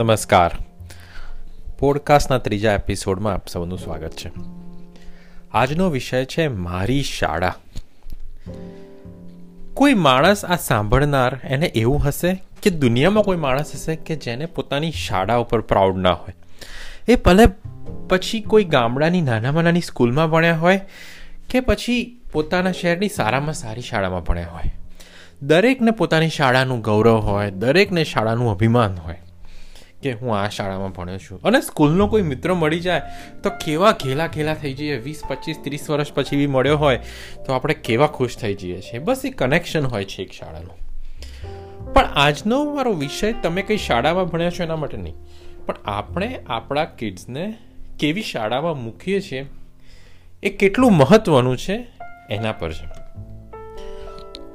નમસ્કાર. પોડકાસ્ટના ત્રીજા એપિસોડમાં આપ સૌનું સ્વાગત છે. આજનો વિષય છે મારી શાળા. કોઈ માણસ આ સાંભળનાર એને એવું હશે કે દુનિયામાં કોઈ માણસ હશે કે જેને પોતાની શાળા ઉપર પ્રાઉડ ના હોય. એ ભલે પછી કોઈ ગામડાની નાનામાં નાની સ્કૂલમાં ભણ્યા હોય કે પછી પોતાના શહેરની સારામાં સારી શાળામાં ભણ્યા હોય. દરેકને પોતાની શાળાનું ગૌરવ હોય, દરેકને શાળાનું અભિમાન હોય. કે હું આ શાળામાં ભણ્યો છું. અને સ્કૂલનો કોઈ મિત્ર મળી જાય, તો કેવા ઘેલા ઘેલા થઈ જઈએ. વીસ, પચીસ, ત્રીસ વર્ષ પછી બી મળ્યો હોય, તો આપણે કેવા ખુશ થઈ જઈએ છીએ. બસ એ કનેક્શન હોય છે એક શાળાનું. પણ આજનો મારો વિષય તમે કઈ શાળામાં ભણ્યા છો એના માટે નહીં. પણ આપણે આપણા કિડ્સને કેવી શાળામાં મૂકીએ છીએ, એ કેટલું મહત્વનું છે એના પર છે.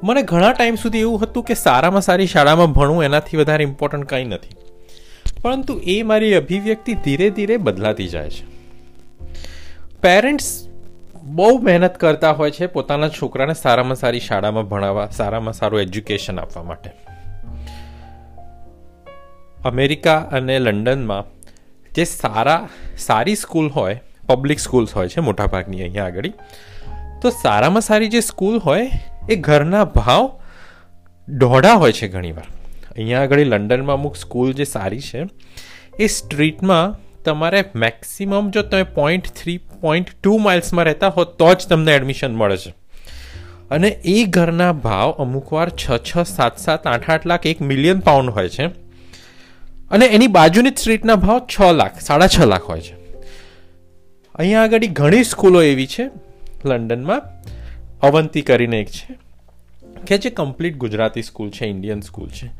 મને ઘણા ટાઈમ સુધી એવું હતું કે સારામાં સારી શાળામાં ભણવું એનાથી વધારે ઇમ્પોર્ટન્ટ કંઈ નથી. પરંતુ એ મારી અભિવ્યક્તિ ધીરે ધીરે બદલાતી જાય છે. પેરેન્ટ્સ બહુ મહેનત કરતા હોય છે પોતાના છોકરાને સારામાં સારી શાળામાં ભણાવવા, સારામાં સારું એજ્યુકેશન આપવા માટે. અમેરિકા અને લંડનમાં જે સારા, સારી સ્કૂલ હોય પબ્લિક સ્કૂલ્સ હોય છે મોટાભાગની અહીંયા આગળ, તો સારામાં સારી જે સ્કૂલ હોય એ ઘરના ભાવ દોઢા હોય છે ઘણીવાર. અહીંયા આગળ લંડનમાં અમુક સ્કૂલ જે સારી છે, એ સ્ટ્રીટમાં તમારે મેક્સિમમ જો તમે પોઈન્ટ થ્રી પોઈન્ટ ટુ માઇલ્સમાં રહેતા હો, તો જ તમને એડમિશન મળે છે. અને એ ઘરના ભાવ અમુક વાર છ છ, સાત સાત, આઠ આઠ લાખ, એક મિલિયન પાઉન્ડ હોય છે. અને એની બાજુની જ સ્ટ્રીટના ભાવ છ લાખ, સાડા છ લાખ હોય છે. અહીંયા આગળ ઘણી સ્કૂલો એવી છે, લંડનમાં. અવંતી કરીને એક છે, કે જે કમ્પ્લીટ ગુજરાતી સ્કૂલ છે ઇન્ડિયન સ્કૂલ છે.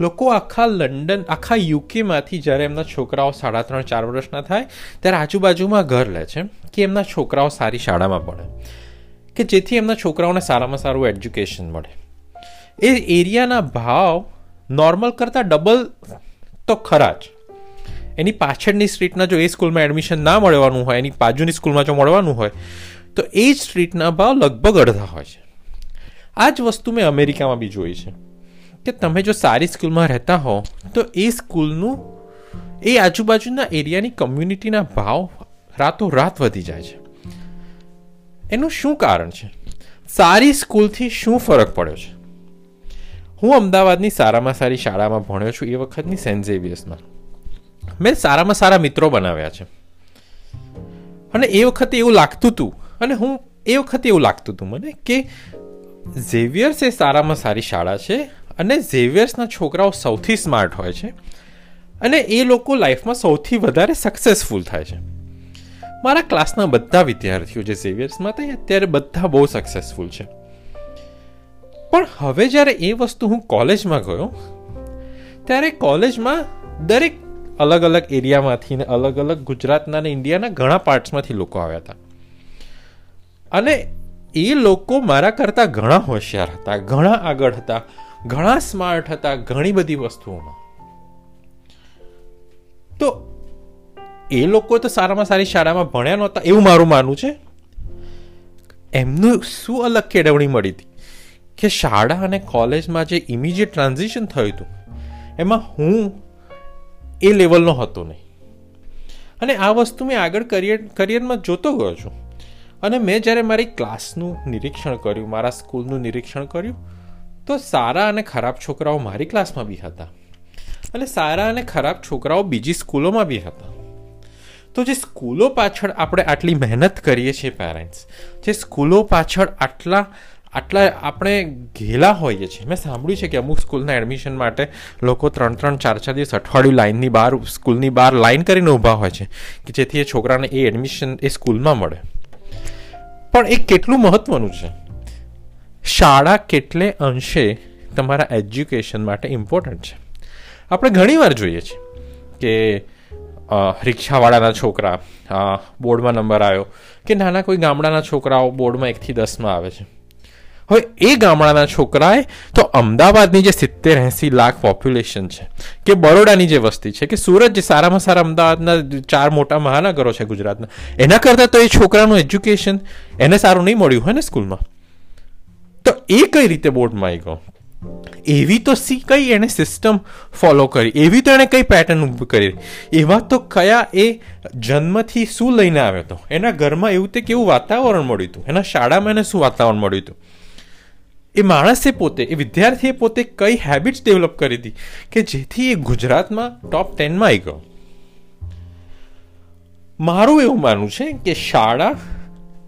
લોકો આખા લંડન, આખા યુકેમાંથી જ્યારે એમના છોકરાઓ સાડા ત્રણ, ચાર વર્ષના થાય, ત્યારે આજુબાજુમાં ઘર લે છે કે એમના છોકરાઓ સારી શાળામાં ભણે. કે જેથી એમના છોકરાઓને સારામાં સારું એજ્યુકેશન મળે. એ એરિયાના ભાવ નોર્મલ કરતાં ડબલ તો ખરા જ. એની પાછળની સ્ટ્રીટના જો એ સ્કૂલમાં એડમિશન ના મળવાનું હોય, એની બાજુની સ્કૂલમાં જો મળવાનું હોય, તો એ જ સ્ટ્રીટના ભાવ લગભગ અડધા હોય છે. આ જ વસ્તુ મેં અમેરિકામાં બી જોઈ છે. કે તમે જો સારી સ્કૂલમાં રહેતા હો, તો એ સ્કૂલનું, એ આજુબાજુના એરિયાની કમ્યુનિટીના ભાવ રાતોરાત વધી જાય છે. એનું શું કારણ છે? સારી સ્કૂલથી શું ફરક પડ્યો છે? હું અમદાવાદની સારામાં સારી શાળામાં ભણ્યો છું એ વખતની સેન્ટ ઝેવિયર્સમાં મેં સારામાં સારા મિત્રો બનાવ્યા છે. અને એ વખતે એવું લાગતું હતું અને હું એ વખતે એવું લાગતું હતું મને કે ઝેવિયર્સ એ સારામાં સારી શાળા છે અને ઝેવિયર્સના છોકરાઓ સૌથી સ્માર્ટ હોય છે અને એ લોકો લાઈફમાં સૌથી વધારે સક્સેસફુલ થાય છે. મારા ક્લાસના બધા વિદ્યાર્થીઓ જે ઝેવિયર્સમાં હતા અત્યારે બધા બહુ સક્સેસફુલ છે. પણ હવે જ્યારે એ વસ્તુ હું કોલેજમાં ગયો, ત્યારે કોલેજમાં દરેક અલગ અલગ એરિયામાંથી ને અલગ અલગ ગુજરાતના અને ઇન્ડિયાના ઘણા પાર્ટ્સમાંથી લોકો આવ્યા હતા. અને એ લોકો મારા કરતાં ઘણા હોશિયાર હતા, ઘણા આગળ હતા. ઘણા સ્માર્ટ હતા ઘણી બધી વસ્તુઓમાં. તો એ લોકો તો સારામાં સારી શાળામાં ભણ્યા નહોતા, એવું મારું માનવું છે? એમનું શું અલગ કેળવણી મળી હતી? કે શાળા અને કોલેજમાં જે ઇમિજિએટ ટ્રાન્ઝિશન થયું હતું, એમાં હું એ લેવલનો હતો નહીં. અને આ વસ્તુ મેં આગળ કરિયર કરિયરમાં જોતો ગયો છું. અને મેં જ્યારે મારી ક્લાસનું નિરીક્ષણ કર્યું, મારા સ્કૂલનું નિરીક્ષણ કર્યું તો સારા અને ખરાબ છોકરાઓ મારી ક્લાસમાં બી હતા. અને સારા અને ખરાબ છોકરાઓ બીજી સ્કૂલોમાં બી હતા. તો જે સ્કૂલો પાછળ આપણે આટલી મહેનત કરીએ છીએ પેરેન્ટ્સ જે સ્કૂલો પાછળ આટલા આટલા આપણે ઘેલા હોઈએ છીએ. મેં સાંભળ્યું છે કે અમુક સ્કૂલના એડમિશન માટે લોકો ત્રણ ત્રણ, ચાર ચાર દિવસ અઠવાડિયું લાઇનની બહાર, સ્કૂલની બહાર લાઇન કરીને ઊભા હોય છે કે જેથી એ છોકરાને એ એડમિશન એ સ્કૂલમાં મળે. પણ એ કેટલું મહત્વનું છે? શાળા કેટલે અંશે તમારા એજ્યુકેશન માટે ઇમ્પોર્ટન્ટ છે? આપણે ઘણીવાર જોઈએ છીએ કે રિક્ષાવાળાના છોકરા બોર્ડમાં નંબર આવ્યો કે નાના કોઈ ગામડાના છોકરાઓ બોર્ડમાં એકથી દસમાં આવે છે. હવે એ ગામડાના છોકરાએ તો અમદાવાદની જે સિત્તેર એંસી લાખ પોપ્યુલેશન છે, કે બરોડાની જે વસ્તી છે, કે સુરત જે સારામાં સારા અમદાવાદના ચાર મોટા મહાનગરો છે ગુજરાતના, એના કરતાં તો એ છોકરાનું એજ્યુકેશન એને સારું નહીં મળ્યું હોય ને સ્કૂલમાં? એ કઈ રીતે બોર્ડમાં આવી ગયો એવી તો સી કઈ એણે સિસ્ટમ ફોલો કરી. એવી તો એણે કઈ પેટર્ન ઊભી કરી. એવા તો કયા એ જન્મથી શું લઈને આવ્યો હતો એના ઘરમાં એવું તે કેવું વાતાવરણ મળ્યું હતું? એના શાળામાં એને શું વાતાવરણ મળ્યું હતું? એ માણસે પોતે, એ વિદ્યાર્થીએ પોતે કઈ હેબિટ્સ ડેવલપ કરી હતી કે જેથી એ ગુજરાતમાં ટોપ ટેનમાં આવી ગયો મારું એવું માનવું છે કે શાળા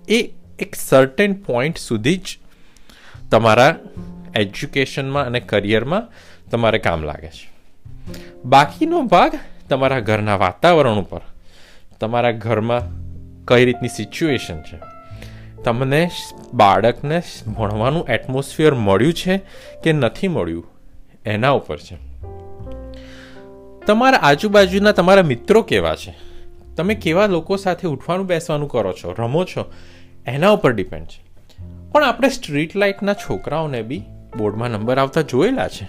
એ એક સર્ટેન પોઈન્ટ સુધી જ તમારા એજ્યુકેશનમાં અને કરિયરમાં તમારે કામ લાગે છે. બાકીનો ભાગ તમારા ઘરના વાતાવરણ ઉપર, તમારા ઘરમાં કઈ રીતની સિચ્યુએશન છે, તમને બાળકને ભણવાનું એટમોસ્ફિયર મળ્યું છે કે નથી મળ્યું, એના ઉપર છે. તમારા આજુબાજુના તમારા મિત્રો કેવા છે? તમે કેવા લોકો સાથે ઉઠવાનું બેસવાનું કરો છો, રમો છો? એના ઉપર ડિપેન્ડ છે. પણ આપણે સ્ટ્રીટ લાઇટના છોકરાઓને બી બોર્ડમાં નંબર આવતા જોયેલા છે.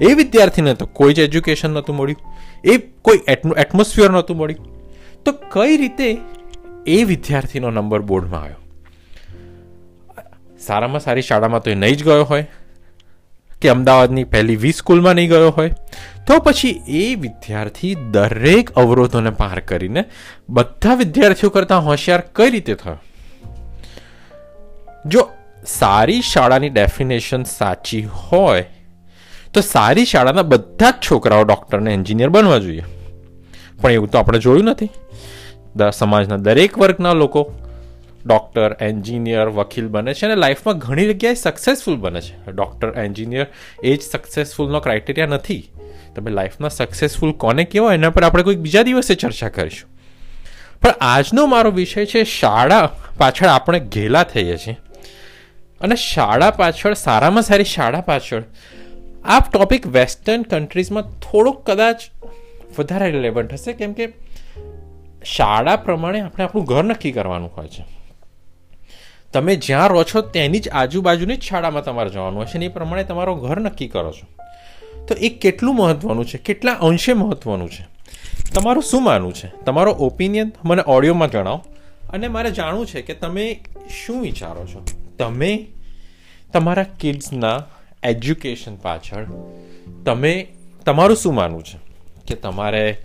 એ વિદ્યાર્થીને તો કોઈ જ એજ્યુકેશન નહોતું મળ્યું. એ કોઈ એટમોસ્ફિયર નહોતું મળ્યું. તો કઈ રીતે એ વિદ્યાર્થીનો નંબર બોર્ડમાં આવ્યો? સારામાં સારી શાળામાં તો એ નહીં જ ગયો હોય, કે અમદાવાદની પહેલી વી સ્કૂલમાં નહીં ગયો હોય. તો પછી એ વિદ્યાર્થી દરેક અવરોધોને પાર કરીને બધા વિદ્યાર્થીઓ કરતાં હોશિયાર કઈ રીતે થયો? જો સારી શાળાની ડેફિનેશન સાચી હોય, તો સારી શાળાના બધા જ છોકરાઓ ડૉક્ટર ને એન્જિનિયર બનવા જોઈએ. પણ એવું તો આપણે જોયું નથી. સમાજના દરેક વર્ગના લોકો ડૉક્ટર એન્જિનિયર વકીલ બને છે અને લાઈફમાં ઘણી જગ્યાએ સક્સેસફુલ બને છે. ડૉક્ટર એન્જિનિયર એ જ સક્સેસફુલનો ક્રાઇટેરિયા નથી. તમે લાઈફમાં સક્સેસફુલ કોને કહેવાય એના પર આપણે કોઈક બીજા દિવસે ચર્ચા કરીશું. પણ આજનો મારો વિષય છે શાળા પાછળ આપણે ઘેલા થઈએ છીએ. અને શાળા પાછળ, સારામાં સારી શાળા પાછળ, આ ટોપિક વેસ્ટર્ન કન્ટ્રીઝમાં થોડોક કદાચ વધારે રિલેવન્ટ હશે, કેમ કે શાળા પ્રમાણે આપણે આપણું ઘર નક્કી કરવાનું હોય છે. તમે જ્યાં રહો છો તેની જ આજુબાજુની જ શાળામાં તમારે જવાનું હશે ને એ પ્રમાણે તમારો ઘર નક્કી કરો છો. તો એ કેટલું મહત્વનું છે? કેટલા અંશે મહત્વનું છે? તમારું શું માનવું છે? તમારો ઓપિનિયન મને ઓડિયોમાં જણાવો. અને મારે જાણવું છે કે તમે શું વિચારો છો? તમે તમારા કિડ્સના એજ્યુકેશન પાછળ તમે, તમારું શું માનવું છે? કે તમારે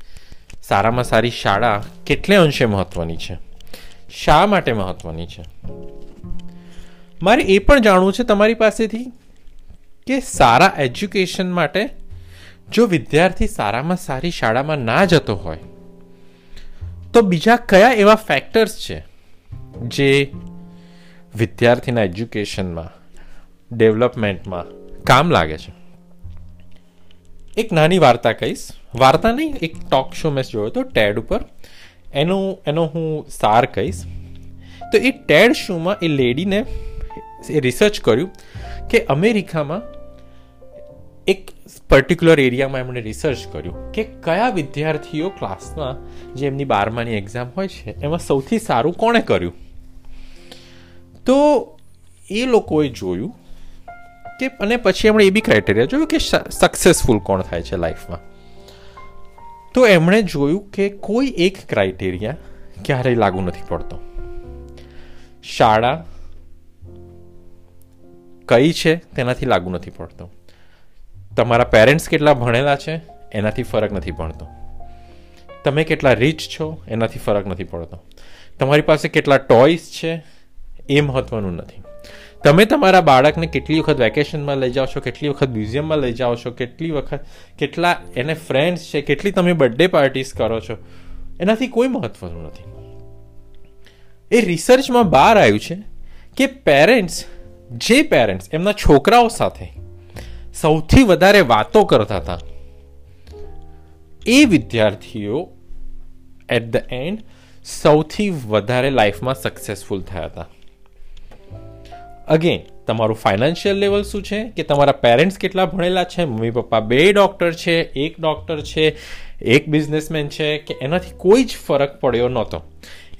સારામાં સારી શાળા કેટલે અંશે મહત્વની છે? શા માટે મહત્વની છે? મારે એ પણ જાણવું છે તમારી પાસેથી કે સારા એજ્યુકેશન માટે જો વિદ્યાર્થી સારામાં સારી શાળામાં ના જતો હોય, તો બીજા કયા એવા ફેક્ટર્સ છે જે વિદ્યાર્થીના એજ્યુકેશનમાં, ડેવલપમેન્ટમાં કામ લાગે છે. એક નાની વાર્તા કહીશ. વાર્તા નહીં, એક ટોક શો મેં જોયો હતો ટેડ ઉપર. એનો એનો હું સાર કહીશ. તો એ ટેડ શોમાં એ લેડીને એ રિસર્ચ કર્યું કે અમેરિકામાં એક પર્ટિક્યુલર એરિયામાં એમણે રિસર્ચ કર્યું કે કયા વિદ્યાર્થીઓ ક્લાસમાં જે એમની બારમાની એક્ઝામ હોય છે, એમાં સૌથી સારું કોણે કર્યું? તો એ લોકોએ જોયું કે, અને પછી એમણે એ બી ક્રાઇટેરિયા જોયું કે સક્સેસફુલ કોણ થાય છે લાઈફમાં તો એમણે જોયું કે કોઈ એક ક્રાઇટેરિયા ક્યારેય લાગુ નથી પડતો. શાળા કઈ છે તેનાથી લાગુ નથી પડતો. તમારા પેરેન્ટ્સ કેટલા ભણેલા છે એનાથી ફરક નથી પડતો. તમે કેટલા રીચ છો એનાથી ફરક નથી પડતો. તમારી પાસે કેટલા ટોયસ છે એ મહત્વનું નથી. તમે તમારા બાળકને કેટલી વખત વેકેશનમાં લઈ જાઓ છો, કેટલી વખત મ્યુઝિયમમાં લઈ જાઓ છો, કેટલી વખત કેટલા એને ફ્રેન્ડ્સ છે, કેટલી તમે બર્થડે પાર્ટીસ કરો છો, એનાથી કોઈ મહત્વનું નથી. એ રિસર્ચમાં બહાર આવ્યું છે કે પેરેન્ટ્સ જે પેરેન્ટ્સ એમના છોકરાઓ સાથે સૌથી વધારે વાતો કરતા હતા, એ વિદ્યાર્થીઓ એટ ધ એન્ડ સૌથી વધારે લાઈફમાં સક્સેસફુલ થયા હતા. અગેન તમારું ફાઇનાન્શિયલ લેવલ શું છે? કે તમારા પેરેન્ટ્સ કેટલા ભણેલા છે? મમ્મી પપ્પા બે ડૉક્ટર છે, એક ડૉક્ટર છે, એક બિઝનેસમેન છે, કે એનાથી કોઈ જ ફરક પડ્યો નહોતો.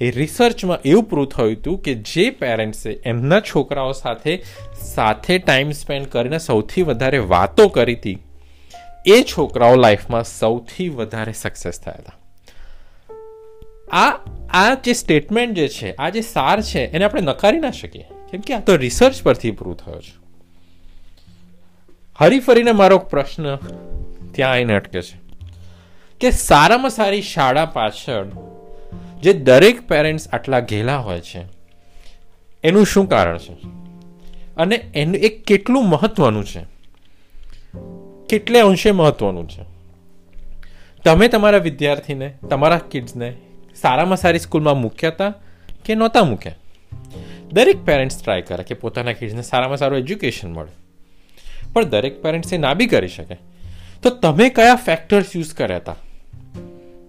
એ રિસર્ચમાં એવું પ્રૂવ થયું હતું કે જે પેરેન્ટ્સે એમના છોકરાઓ સાથે સાથે ટાઈમ સ્પેન્ડ કરીને સૌથી વધારે વાતો કરી હતી, એ છોકરાઓ લાઈફમાં સૌથી વધારે સક્સેસ થયા હતા. આ આ જે સ્ટેટમેન્ટ જે છે, આ જે સાર છે, એને આપણે નકારી ના શકીએ. કેમ કે આ તો રિસર્ચ પરથી પ્રૂવ થયો છે. હરી ફરીને મારો પ્રશ્ન ત્યાં આવીને અટકે છે. કે સારામાં સારી શાળા પાછળ જે દરેક પેરેન્ટ્સ આટલા ઘેલા હોય છે, એનું શું કારણ છે? અને એનું એ કેટલું મહત્વનું છે? કેટલે અંશે મહત્વનું છે? તમે તમારા વિદ્યાર્થીને, તમારા કિડ્સને સારામાં સારી સ્કૂલમાં મૂક્યા હતા કે નહોતા મૂક્યા? દરેક પેરેન્ટ્સ ટ્રાય કરે કે પોતાના કિડ્સને સારામાં સારું એજ્યુકેશન મળે. પણ દરેક પેરેન્ટ્સ એ ના બી કરી શકે. તો તમે કયા ફેક્ટર્સ યુઝ કર્યા હતા?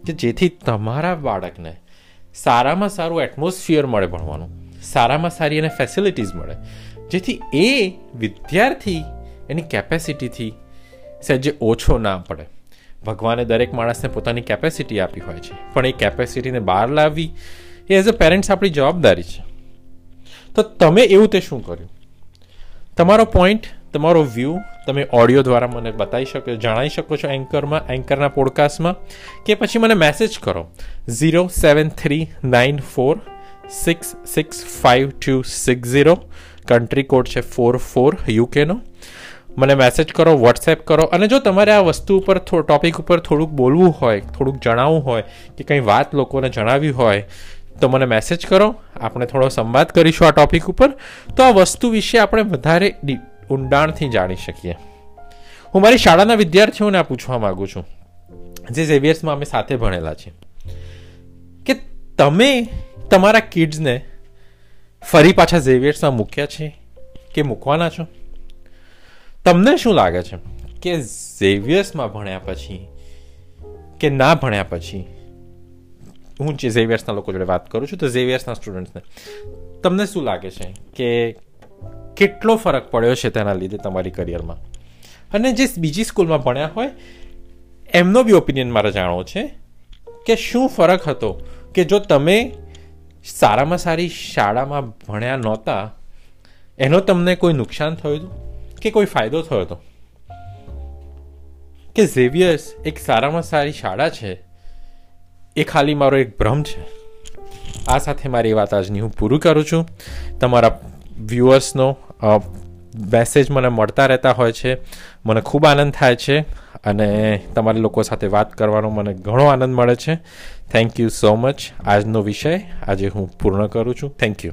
કે જેથી તમારા બાળકને સારામાં સારું એટમોસ્ફિયર મળે ભણવાનું, સારામાં સારી એને ફેસિલિટીઝ મળે. જેથી એ વિદ્યાર્થી એની કેપેસિટીથી સહેજે ઓછો ના પડે. ભગવાને દરેક માણસને પોતાની કેપેસિટી આપી હોય છે. પણ એ કેપેસિટીને બહાર લાવવી એ એઝ અ પેરેન્ટ્સ આપણી જવાબદારી છે. તો તમે એવું તે શું કર્યું? તમારો પોઈન્ટ તમારો વ્યૂ તમે ઓડિયો દ્વારા મને બતાવી શકો, જણાવી શકો છો એન્કરમાં એન્કરના પોડકાસ્ટમાં કે પછી મને મેસેજ કરો. Zero seven three nine four six six five two six zero country code છે ફોર ફોર યુકેનો મને મેસેજ કરો વોટ્સએપ કરો, અને જો તમારે આ વસ્તુ ઉપર ટોપિક ઉપર થોડુંક બોલવું હોય, થોડુંક જણાવવું હોય, કે કંઈ વાત લોકોને જણાવી હોય તો મને મેસેજ કરો, આપણે થોડો સંવાદ કરીશું આ ટોપિક ઉપર. તો આ વસ્તુ વિશે આપણે વધારે ઊંડાણથી જાણી શકીએ. હું મારી શાળાના વિદ્યાર્થીઓને આ પૂછવા માગું છું, જે ઝેવિયર્સમાં અમે સાથે ભણેલા છીએ. કે તમે તમારા કિડ્સને ફરી પાછા ઝેવિયર્સમાં મૂક્યા છે કે મૂકવાના છો? તમને શું લાગે છે કે ઝેવિયર્સમાં ભણ્યા પછી કે ના ભણ્યા પછી હું જે ઝેવિયર્સના લોકો જોડે વાત કરું છું તો ઝેવિયર્સના સ્ટુડન્ટ્સને તમને શું લાગે છે કે કેટલો ફરક પડ્યો છે તેના લીધે તમારી કરિયરમાં અને જે બીજી સ્કૂલમાં ભણ્યા હોય એમનો બી ઓપિનિયન મારે જાણવો છે કે શું ફરક હતો કે જો તમે સારામાં સારી શાળામાં ભણ્યા નહોતા એનો તમને કોઈ નુકસાન થયું કે કોઈ ફાયદો થયો હતો કે ઝેવિયર્સ એક સારામાં સારી શાળા છે એ ખાલી મારો એક ભ્રમ છે. આ સાથે મારી વાત આજની હું પૂરું કરું છું. તમારા વ્યુઅર્સનો મેસેજ મને મળતા રહેતા હોય છે. મને ખૂબ આનંદ થાય છે અને તમારા લોકો સાથે વાત કરવાનો મને ઘણો આનંદ મળે છે. થેન્ક યુ સો મચ આજનો વિષય આજે હું પૂર્ણ કરું છું. Thank you